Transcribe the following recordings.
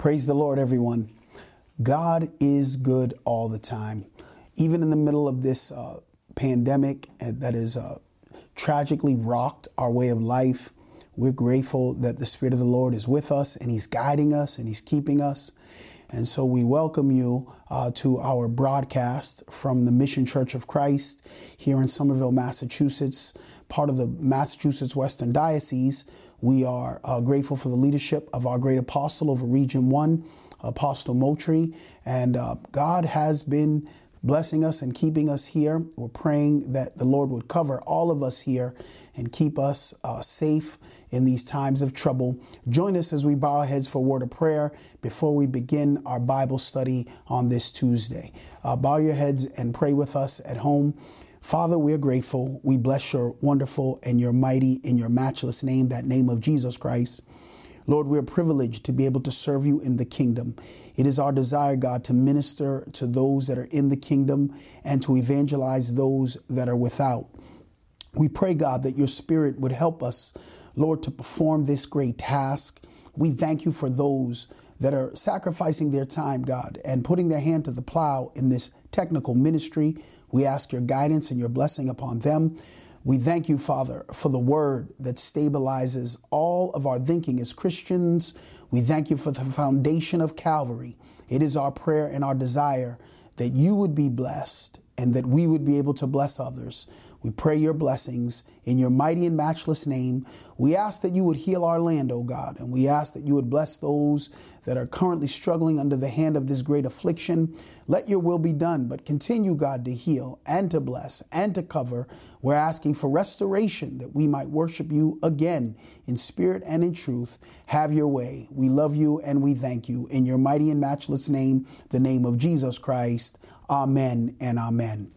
Praise the Lord, everyone. God is good all the time. Even in the middle of this uh, pandemic that has uh, tragically rocked our way of life, we're grateful that the Spirit of the Lord is with us and He's guiding us and He's keeping us. And so we welcome you uh, to our broadcast from the Mission Church of Christ here in Somerville, Massachusetts, part of the Massachusetts Western Diocese. We are uh, grateful for the leadership of our great apostle over Region 1, Apostle Moultrie. And uh, God has been blessing us and keeping us here. We're praying that the Lord would cover all of us here and keep us uh, safe in these times of trouble. Join us as we bow our heads for a word of prayer before we begin our Bible study on this Tuesday. Uh, bow your heads and pray with us at home. Father, we are grateful. We bless your wonderful and your mighty in your matchless name, that name of Jesus Christ. Lord, we are privileged to be able to serve you in the kingdom. It is our desire, God, to minister to those that are in the kingdom and to evangelize those that are without. We pray, God, that your spirit would help us, Lord, to perform this great task. We thank you for those that are sacrificing their time, God, and putting their hand to the plow in this technical ministry. We ask your guidance and your blessing upon them. We thank you, Father, for the word that stabilizes all of our thinking as Christians. We thank you for the foundation of Calvary. It is our prayer and our desire that you would be blessed and that we would be able to bless others. We pray your blessings in your mighty and matchless name. We ask that you would heal our land, O God, and we ask that you would bless those that are currently struggling under the hand of this great affliction. Let your will be done, but continue, God, to heal and to bless and to cover. We're asking for restoration that we might worship you again in spirit and in truth. Have your way. We love you and we thank you. In your mighty and matchless name, the name of Jesus Christ. Amen and amen.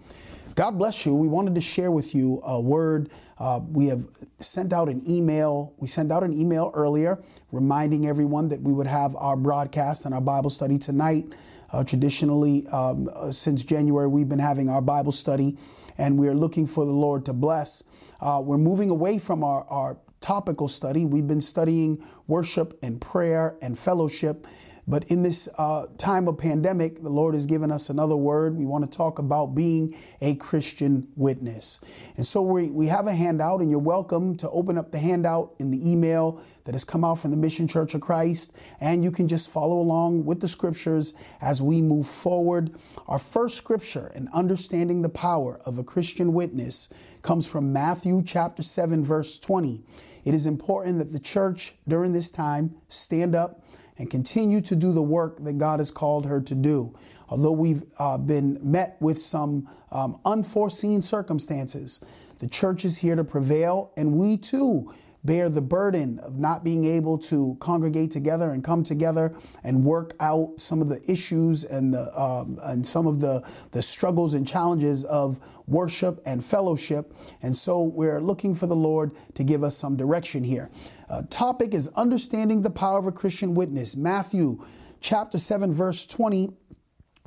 God bless you. We wanted to share with you a word. Uh, we have sent out an email. We sent out an email earlier reminding everyone that we would have our broadcast and our Bible study tonight. Uh, traditionally, um, uh, since January, we've been having our Bible study, and we're looking for the Lord to bless. Uh, we're moving away from our, our topical study. We've been studying worship and prayer and fellowship. But in this uh, time of pandemic, the Lord has given us another word. We want to talk about being a Christian witness. And so we, we have a handout, and you're welcome to open up the handout in the email that has come out from the Mission Church of Christ. And you can just follow along with the scriptures as we move forward. Our first scripture in understanding the power of a Christian witness comes from Matthew chapter 7, verse 20. It is important that the church during this time stand up and continue to do the work that God has called her to do. Although we've uh, been met with some um, unforeseen circumstances, the church is here to prevail, and we too bear the burden of not being able to congregate together and come together and work out some of the issues and the um, and some of the the struggles and challenges of worship and fellowship. And so we're looking for the Lord to give us some direction here. Uh, topic is understanding the power of a Christian witness. Matthew chapter 7 verse 20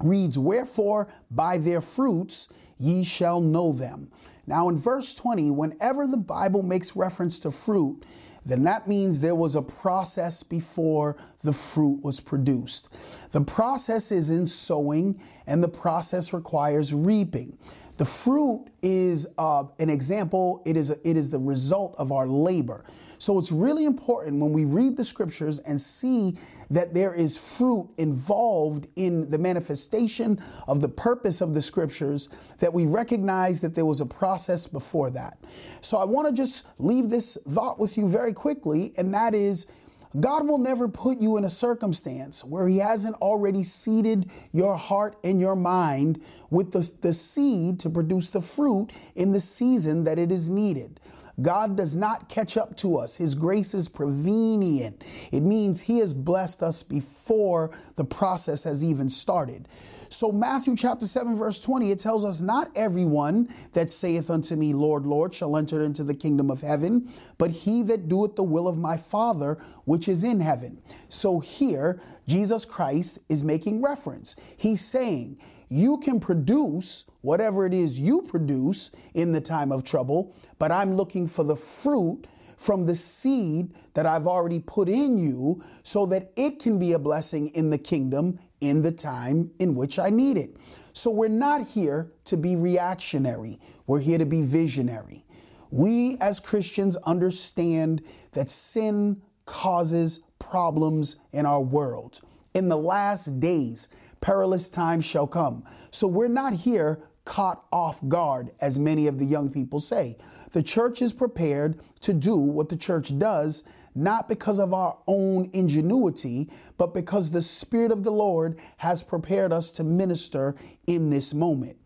reads, Wherefore by their fruits ye shall know them. Now, in verse 20, whenever the Bible makes reference to fruit, then that means there was a process before the fruit was produced. The process is in sowing, and the process requires reaping. The fruit is uh, an example. It is a, it is the result of our labor. So it's really important when we read the scriptures and see that there is fruit involved in the manifestation of the purpose of the scriptures that we recognize that there was a process before that. So I want to just leave this thought with you very quickly, and that is God will never put you in a circumstance where He hasn't already seeded your heart and your mind with the, the seed to produce the fruit in the season that it is needed. God does not catch up to us. His grace is prevenient. It means He has blessed us before the process has even started. So, Matthew chapter 7, verse 20, it tells us, Not everyone that saith unto me, Lord, Lord, shall enter into the kingdom of heaven, but he that doeth the will of my Father which is in heaven. So, here, Jesus Christ is making reference. He's saying, You can produce whatever it is you produce in the time of trouble, but I'm looking for the fruit from the seed that I've already put in you so that it can be a blessing in the kingdom in the time in which I need it. So we're not here to be reactionary. We're here to be visionary. We as Christians understand that sin causes problems in our world. In the last days, perilous times shall come. So we're not here caught off guard, as many of the young people say. The church is prepared to do what the church does, not because of our own ingenuity, but because the Spirit of the Lord has prepared us to minister in this moment.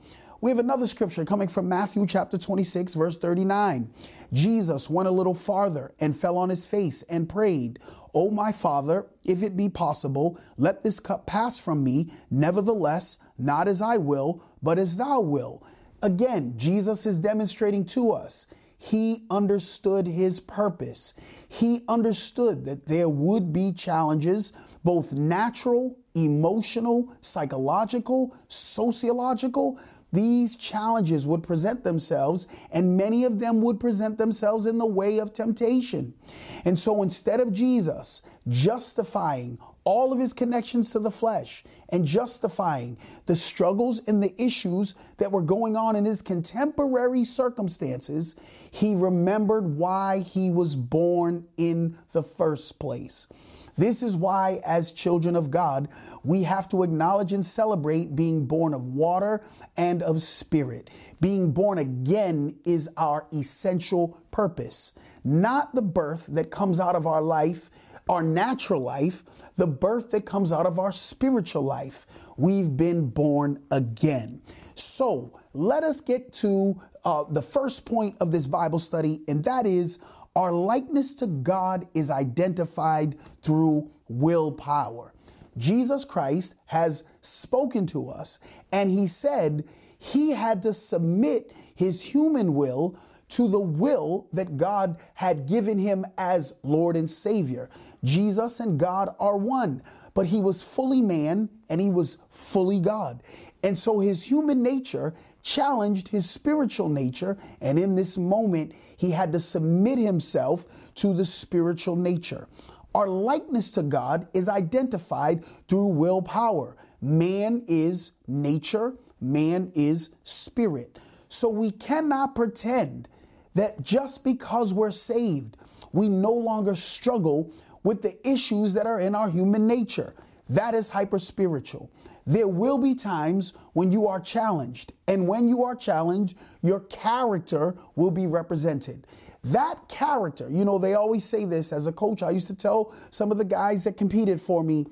We have another scripture coming from Matthew chapter 26, verse 39. Jesus went a little farther and fell on his face and prayed, O my Father, if it be possible, let this cup pass from me. Nevertheless, not as I will, but as thou will. Again, Jesus is demonstrating to us he understood his purpose. He understood that there would be challenges, both natural, emotional, psychological, sociological, these challenges would present themselves, and many of them would present themselves in the way of temptation. And so instead of Jesus justifying all of his connections to the flesh and justifying the struggles and the issues that were going on in his contemporary circumstances, he remembered why he was born in the first place. This is why, as children of God, we have to acknowledge and celebrate being born of water and of spirit. Being born again is our essential purpose, not the birth that comes out of our life our natural life, the birth that comes out of our spiritual life. We've been born again. So let us get to uh, the first point of this Bible study, and that is our likeness to God is identified through willpower. Jesus Christ has spoken to us, and he said he had to submit his human will to the will that God had given him as Lord and Savior. Jesus and God are one, but he was fully man and he was fully God. And so his human nature challenged his spiritual nature. And in this moment, he had to submit himself to the spiritual nature. Our likeness to God is identified through willpower. Man is nature, man is spirit. So we cannot pretend that just because we're saved, we no longer struggle with the issues that are in our human nature. That is hyper spiritual. There will be times when you are challenged, and when you are challenged, your character will be represented. That character, you know, they always say this as a coach. I used to tell some of the guys that competed for me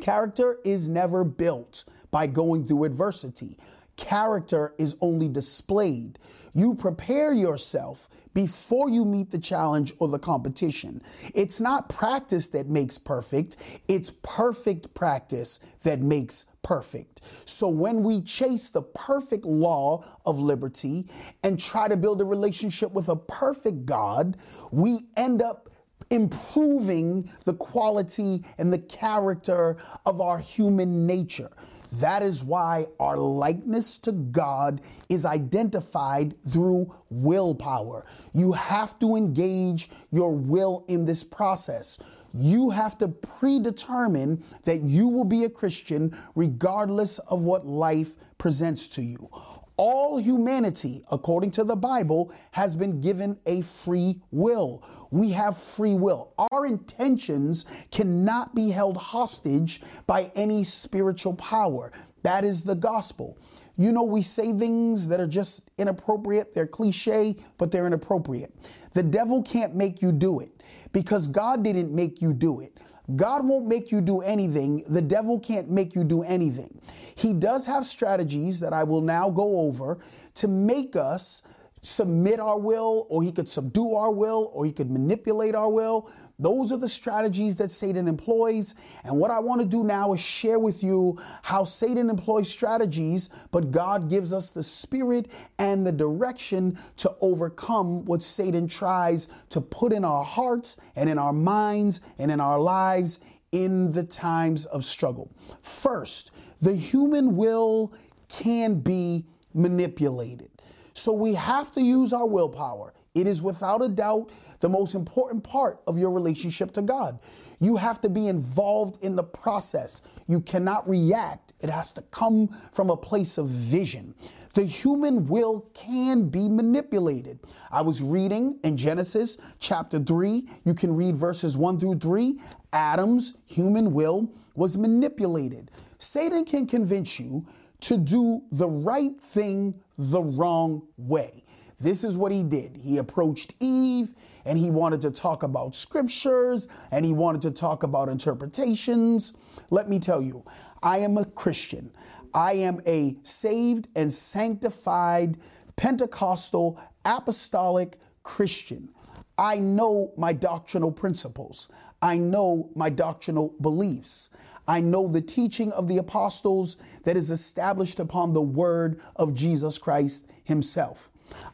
character is never built by going through adversity. Character is only displayed. You prepare yourself before you meet the challenge or the competition. It's not practice that makes perfect, it's perfect practice that makes perfect. So when we chase the perfect law of liberty and try to build a relationship with a perfect God, we end up improving the quality and the character of our human nature. That is why our likeness to God is identified through willpower. You have to engage your will in this process. You have to predetermine that you will be a Christian regardless of what life presents to you all humanity, according to the Bible, has been given a free will. We have free will. Our intentions cannot be held hostage by any spiritual power. That is the gospel. You know, we say things that are just inappropriate. They're cliche, but they're inappropriate. The devil can't make you do it because God didn't make you do it. God won't make you do anything. The devil can't make you do anything. He does have strategies that I will now go over to make us submit our will, or he could subdue our will, or he could manipulate our will. Those are the strategies that Satan employs. And what I want to do now is share with you how Satan employs strategies, but God gives us the spirit and the direction to overcome what Satan tries to put in our hearts and in our minds and in our lives in the times of struggle. First, the human will can be manipulated. So we have to use our willpower It is without a doubt the most important part of your relationship to God. You have to be involved in the process. You cannot react. It has to come from a place of vision. The human will can be manipulated. I was reading in Genesis chapter 3. You can read verses 1 through 3. Adam's human will was manipulated. Satan can convince you to do the right thing the wrong way. This is what he did. He approached Eve and he wanted to talk about scriptures and he wanted to talk about interpretations. Let me tell you, I am a Christian. I am a saved and sanctified Pentecostal apostolic Christian. I know my doctrinal principles. I know my doctrinal beliefs. I know the teaching of the apostles that is established upon the word of Jesus Christ himself.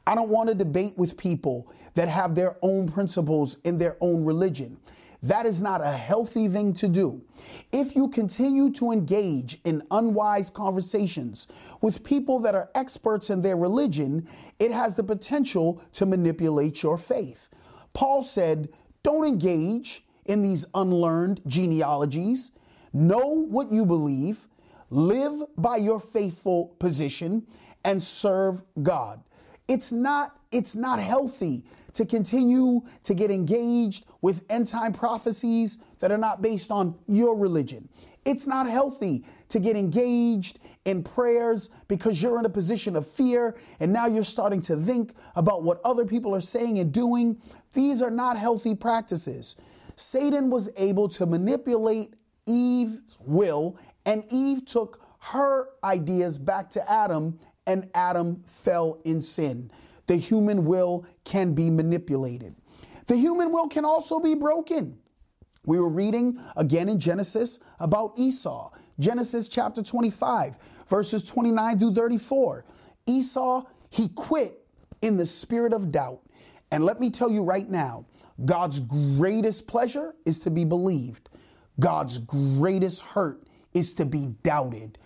I don't want to debate with people that have their own principles in their own religion. That is not a healthy thing to do. If you continue to engage in unwise conversations with people that are experts in their religion, it has the potential to manipulate your faith. Paul said, don't engage in these unlearned genealogies. Know what you believe, live by your faithful position, and serve God. It's not it's not healthy to continue to get engaged with end time prophecies that are not based on your religion. It's not healthy to get engaged in prayers because you're in a position of fear and now you're starting to think about what other people are saying and doing. These are not healthy practices. Satan was able to manipulate Eve's will, and Eve took her ideas back to Adam and Adam fell in sin. The human will can be manipulated. The human will can also be broken. We were reading again in Genesis about Esau. Genesis chapter 25, verses 29 through 34. Esau, he quit in the spirit of doubt. And let me tell you right now, God's greatest pleasure is to be believed. God's greatest hurt is to be doubted.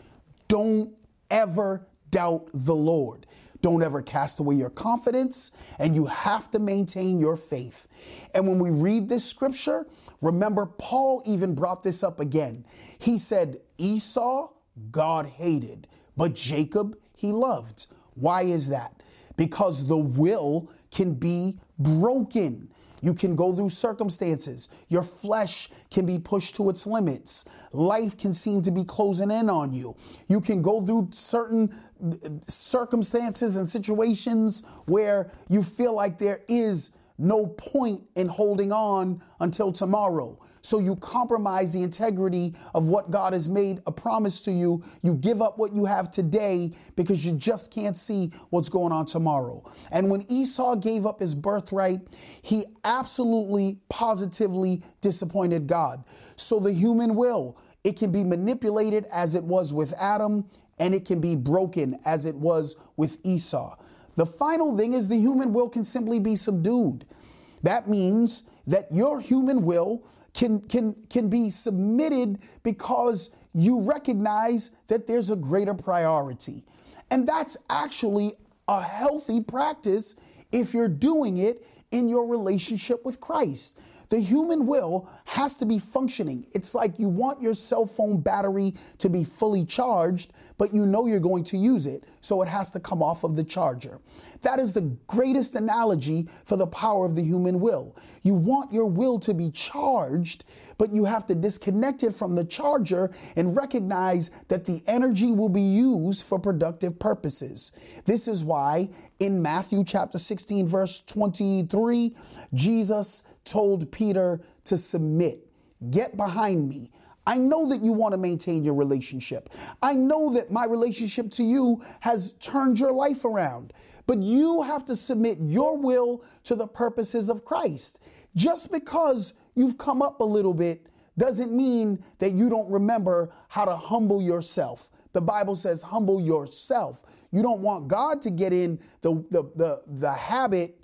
Don't ever doubt the Lord. Don't ever cast away your confidence, and you have to maintain your faith. And when we read this scripture, remember, Paul even brought this up again. He said, Esau, God hated, but Jacob, he loved. Why is that? Because the will can be broken. You can go through circumstances. Your flesh can be pushed to its limits. Life can seem to be closing in on you. You can go through certain uh, circumstances and situations where you feel like there is no point in holding on until tomorrow. So you compromise the integrity of what God has made a promise to you. You give up what you have today because you just can't see what's going on tomorrow. And when Esau gave up his birthright, he absolutely positively disappointed God. So the human will, it can be manipulated as it was with Adam and it can be broken as it was with Esau. The final thing is the human will can simply be subdued. That means that your human will can, can, can be submitted because you recognize that there's a greater priority. And that's actually a healthy practice if you're doing it in your relationship with Christ. The human will has to be functioning. It's like you want your cell phone battery to be fully charged, but you know you're going to use it, so it has to come off of the charger. That is the greatest analogy for the power of the human will. You want your will to be charged, but you have to disconnect it from the charger and recognize that the energy will be used for productive purposes. This is why in Matthew chapter 16, verse 23, Jesus told Peter to submit. Get behind me. I know that you want to maintain your relationship. I know that my relationship to you has turned your life around. But you have to submit your will to the purposes of Christ. Just because you've come up a little bit doesn't mean that you don't remember how to humble yourself. The Bible says, humble yourself. You don't want God to get in the, the, the, the habit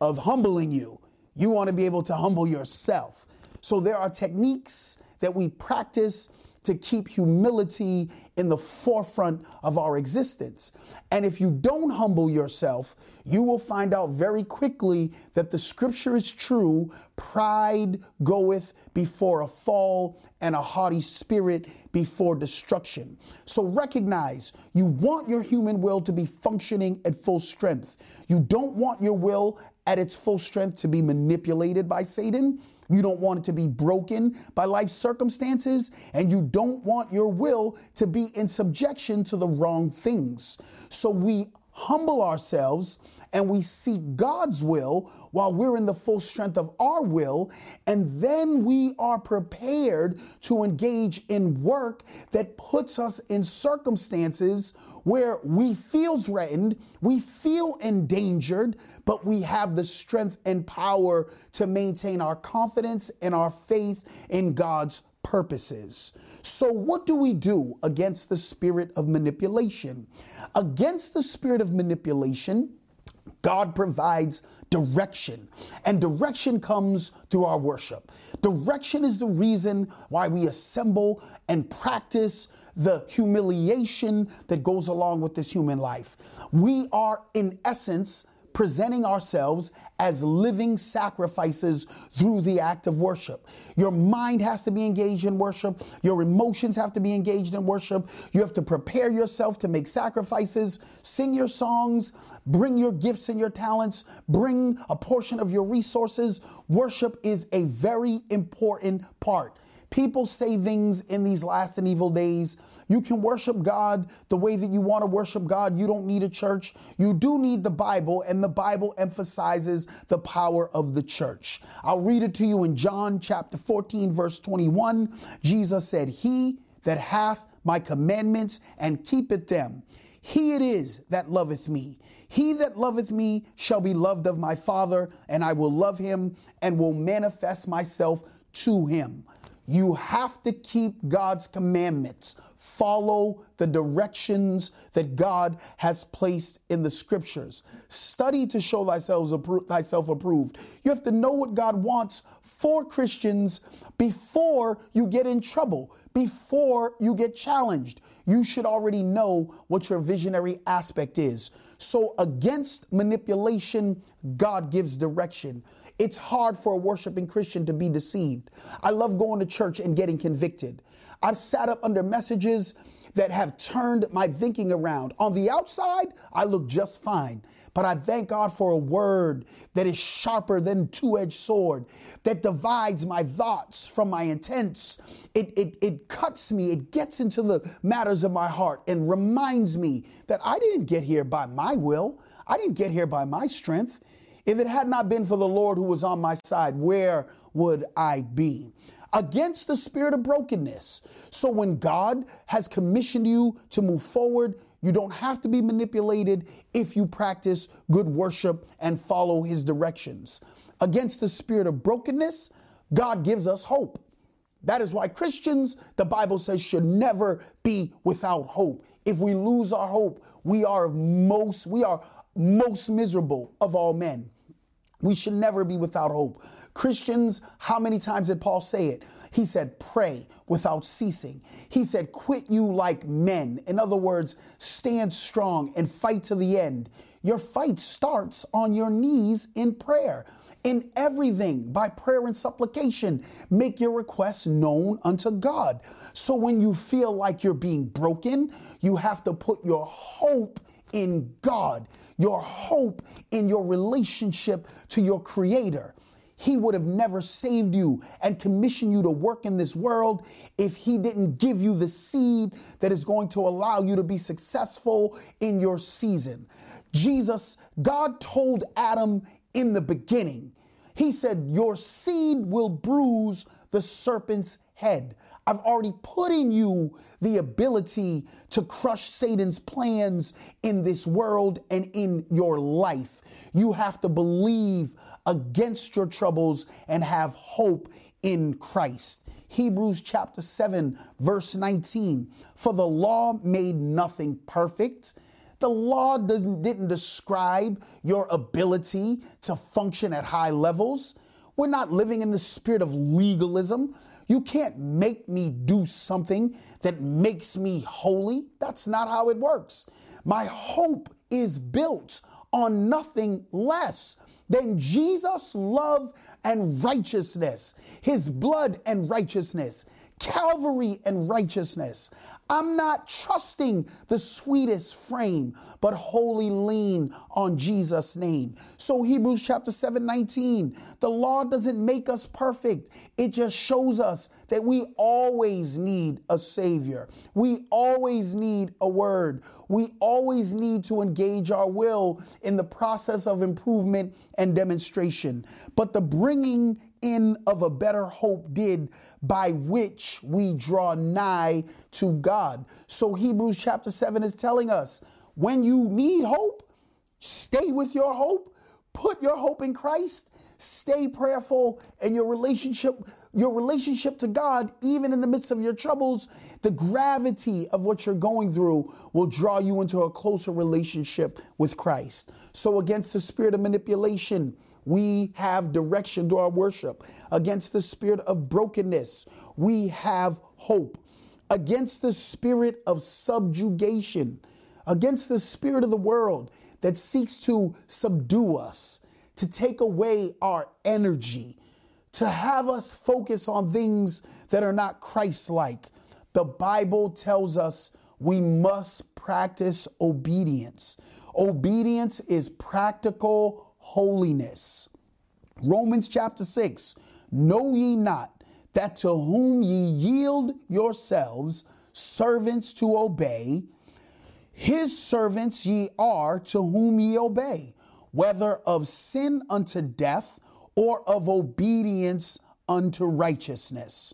of humbling you. You want to be able to humble yourself. So there are techniques that we practice to keep humility in the forefront of our existence. And if you don't humble yourself, you will find out very quickly that the scripture is true. Pride goeth before a fall, and a haughty spirit before destruction. So recognize you want your human will to be functioning at full strength. You don't want your will at its full strength to be manipulated by Satan. You don't want it to be broken by life circumstances, and you don't want your will to be in subjection to the wrong things. So we humble ourselves and we seek God's will while we're in the full strength of our will. And then we are prepared to engage in work that puts us in circumstances where we feel threatened, we feel endangered, but we have the strength and power to maintain our confidence and our faith in God's purposes. So, what do we do against the spirit of manipulation? Against the spirit of manipulation, God provides direction, and direction comes through our worship. Direction is the reason why we assemble and practice the humiliation that goes along with this human life. We are, in essence, presenting ourselves as living sacrifices through the act of worship. Your mind has to be engaged in worship. Your emotions have to be engaged in worship. You have to prepare yourself to make sacrifices, sing your songs, bring your gifts and your talents, bring a portion of your resources. Worship is a very important part. People say things in these last and evil days you can worship God the way that you want to worship God. You don't need a church. You do need the Bible, and the Bible emphasizes the power of the church. I'll read it to you in John chapter 14, verse 21. Jesus said, He that hath my commandments and keepeth them, he it is that loveth me. He that loveth me shall be loved of my Father, and I will love him and will manifest myself to him. You have to keep God's commandments. Follow the directions that God has placed in the scriptures. Study to show thyself, thyself approved. You have to know what God wants for Christians before you get in trouble, before you get challenged. You should already know what your visionary aspect is. So, against manipulation, God gives direction. It's hard for a worshiping Christian to be deceived. I love going to church and getting convicted. I've sat up under messages that have turned my thinking around. On the outside, I look just fine, but I thank God for a word that is sharper than two-edged sword, that divides my thoughts from my intents. It, it, it cuts me, it gets into the matters of my heart and reminds me that I didn't get here by my will. I didn't get here by my strength. If it had not been for the Lord who was on my side, where would I be? Against the spirit of brokenness. So when God has commissioned you to move forward, you don't have to be manipulated if you practice good worship and follow his directions. Against the spirit of brokenness, God gives us hope. That is why Christians, the Bible says, should never be without hope. If we lose our hope, we are most, we are most miserable of all men. We should never be without hope. Christians, how many times did Paul say it? He said, pray without ceasing. He said, quit you like men. In other words, stand strong and fight to the end. Your fight starts on your knees in prayer. In everything, by prayer and supplication, make your requests known unto God. So when you feel like you're being broken, you have to put your hope in God, your hope in your relationship to your Creator. He would have never saved you and commissioned you to work in this world if He didn't give you the seed that is going to allow you to be successful in your season. Jesus, God told Adam in the beginning, He said, Your seed will bruise the serpent's head. I've already put in you the ability to crush Satan's plans in this world and in your life. You have to believe against your troubles and have hope in Christ. Hebrews chapter 7, verse 19. For the law made nothing perfect. The law doesn't, didn't describe your ability to function at high levels. We're not living in the spirit of legalism. You can't make me do something that makes me holy. That's not how it works. My hope is built on nothing less than Jesus' love and righteousness, his blood and righteousness, Calvary and righteousness. I'm not trusting the sweetest frame, but wholly lean on Jesus' name. So Hebrews chapter 7, 19, the law doesn't make us perfect. It just shows us that we always need a savior. We always need a word. We always need to engage our will in the process of improvement and demonstration. But the bringing in of a better hope did by which we draw nigh to God. So Hebrews chapter 7 is telling us when you need hope, stay with your hope, put your hope in Christ, stay prayerful and your relationship your relationship to God even in the midst of your troubles, the gravity of what you're going through will draw you into a closer relationship with Christ. So against the spirit of manipulation, we have direction to our worship. Against the spirit of brokenness, we have hope. Against the spirit of subjugation, against the spirit of the world that seeks to subdue us, to take away our energy, to have us focus on things that are not Christ like. The Bible tells us we must practice obedience. Obedience is practical holiness. Romans chapter 6 Know ye not that to whom ye yield yourselves servants to obey, his servants ye are to whom ye obey, whether of sin unto death or of obedience unto righteousness.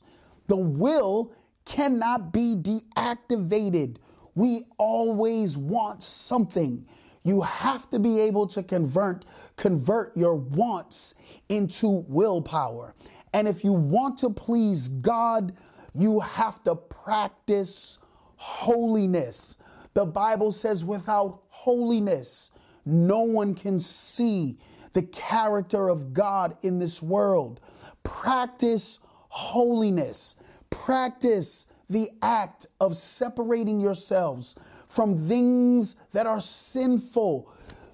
The will cannot be deactivated. We always want something. You have to be able to convert convert your wants into willpower. And if you want to please God, you have to practice holiness. The Bible says without holiness, no one can see the character of God in this world. Practice holiness. Practice the act of separating yourselves from things that are sinful.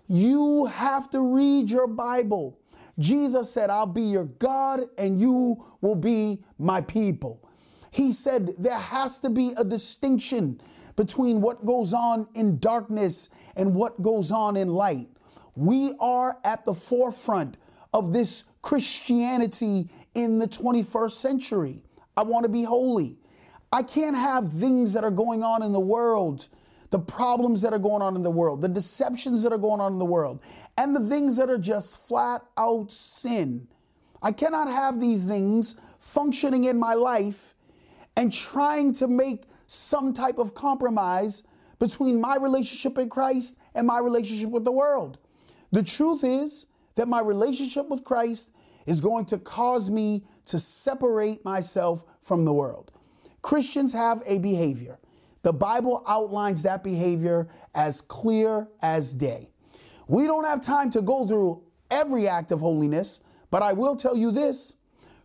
You have to read your Bible. Jesus said, I'll be your God and you will be my people. He said there has to be a distinction between what goes on in darkness and what goes on in light. We are at the forefront of this Christianity in the 21st century. I want to be holy. I can't have things that are going on in the world the problems that are going on in the world, the deceptions that are going on in the world, and the things that are just flat out sin. I cannot have these things functioning in my life and trying to make some type of compromise between my relationship in Christ and my relationship with the world. The truth is that my relationship with Christ is going to cause me to separate myself from the world. Christians have a behavior. The Bible outlines that behavior as clear as day. We don't have time to go through every act of holiness, but I will tell you this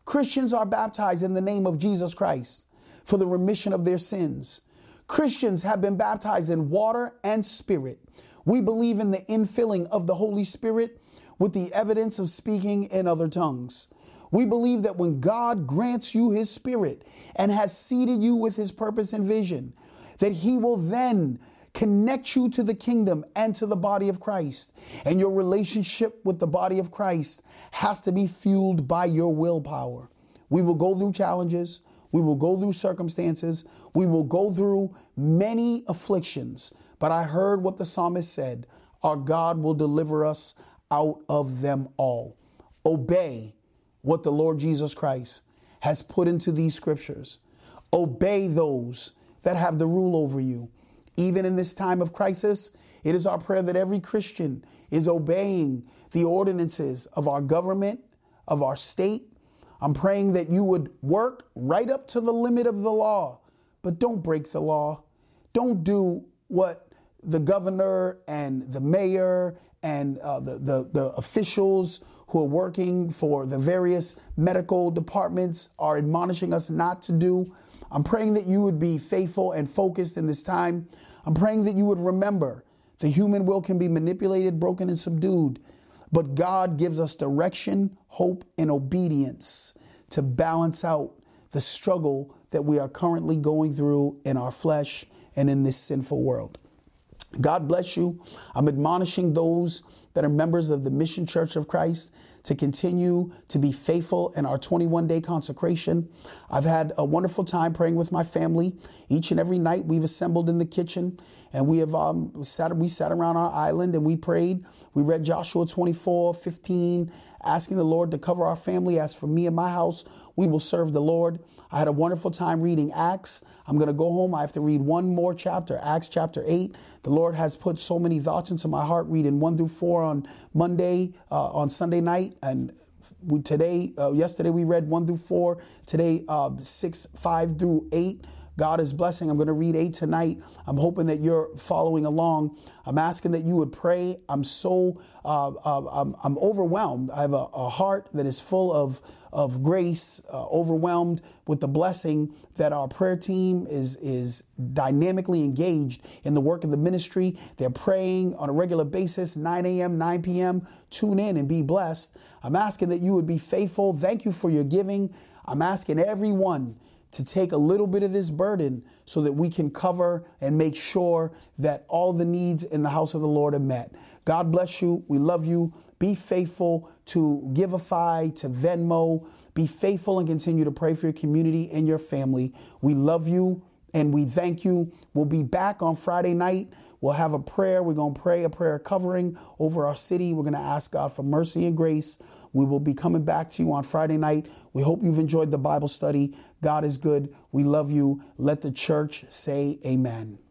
Christians are baptized in the name of Jesus Christ for the remission of their sins. Christians have been baptized in water and spirit. We believe in the infilling of the Holy Spirit with the evidence of speaking in other tongues. We believe that when God grants you his spirit and has seated you with his purpose and vision, that he will then connect you to the kingdom and to the body of Christ. And your relationship with the body of Christ has to be fueled by your willpower. We will go through challenges. We will go through circumstances. We will go through many afflictions. But I heard what the psalmist said our God will deliver us out of them all. Obey what the Lord Jesus Christ has put into these scriptures. Obey those that have the rule over you. Even in this time of crisis, it is our prayer that every Christian is obeying the ordinances of our government, of our state. I'm praying that you would work right up to the limit of the law, but don't break the law. Don't do what the governor and the mayor and uh, the, the, the officials who are working for the various medical departments are admonishing us not to do. I'm praying that you would be faithful and focused in this time. I'm praying that you would remember the human will can be manipulated, broken, and subdued, but God gives us direction, hope, and obedience to balance out the struggle that we are currently going through in our flesh and in this sinful world. God bless you. I'm admonishing those that are members of the Mission Church of Christ to continue to be faithful in our 21 day consecration. I've had a wonderful time praying with my family. Each and every night we've assembled in the kitchen and we have um, sat, we sat around our island and we prayed. We read Joshua 24, 15, asking the Lord to cover our family. As for me and my house, we will serve the Lord. I had a wonderful time reading Acts. I'm going to go home. I have to read one more chapter, Acts chapter 8. The Lord has put so many thoughts into my heart reading 1 through 4 on Monday, uh, on Sunday night. And we, today, uh, yesterday we read 1 through 4. Today, uh, 6, 5 through 8. God is blessing. I'm going to read eight tonight. I'm hoping that you're following along. I'm asking that you would pray. I'm so uh, uh, I'm, I'm, overwhelmed. I have a, a, heart that is full of of grace, uh, overwhelmed with the blessing that our prayer team is is dynamically engaged in the work of the ministry. They're praying on a regular basis, 9 a.m., 9 p.m. Tune in and be blessed. I'm asking that you would be faithful. Thank you for your giving. I'm asking everyone to take a little bit of this burden so that we can cover and make sure that all the needs in the house of the Lord are met. God bless you. We love you. Be faithful to Givelify, to Venmo. Be faithful and continue to pray for your community and your family. We love you and we thank you. We'll be back on Friday night. We'll have a prayer. We're going to pray a prayer covering over our city. We're going to ask God for mercy and grace. We will be coming back to you on Friday night. We hope you've enjoyed the Bible study. God is good. We love you. Let the church say amen.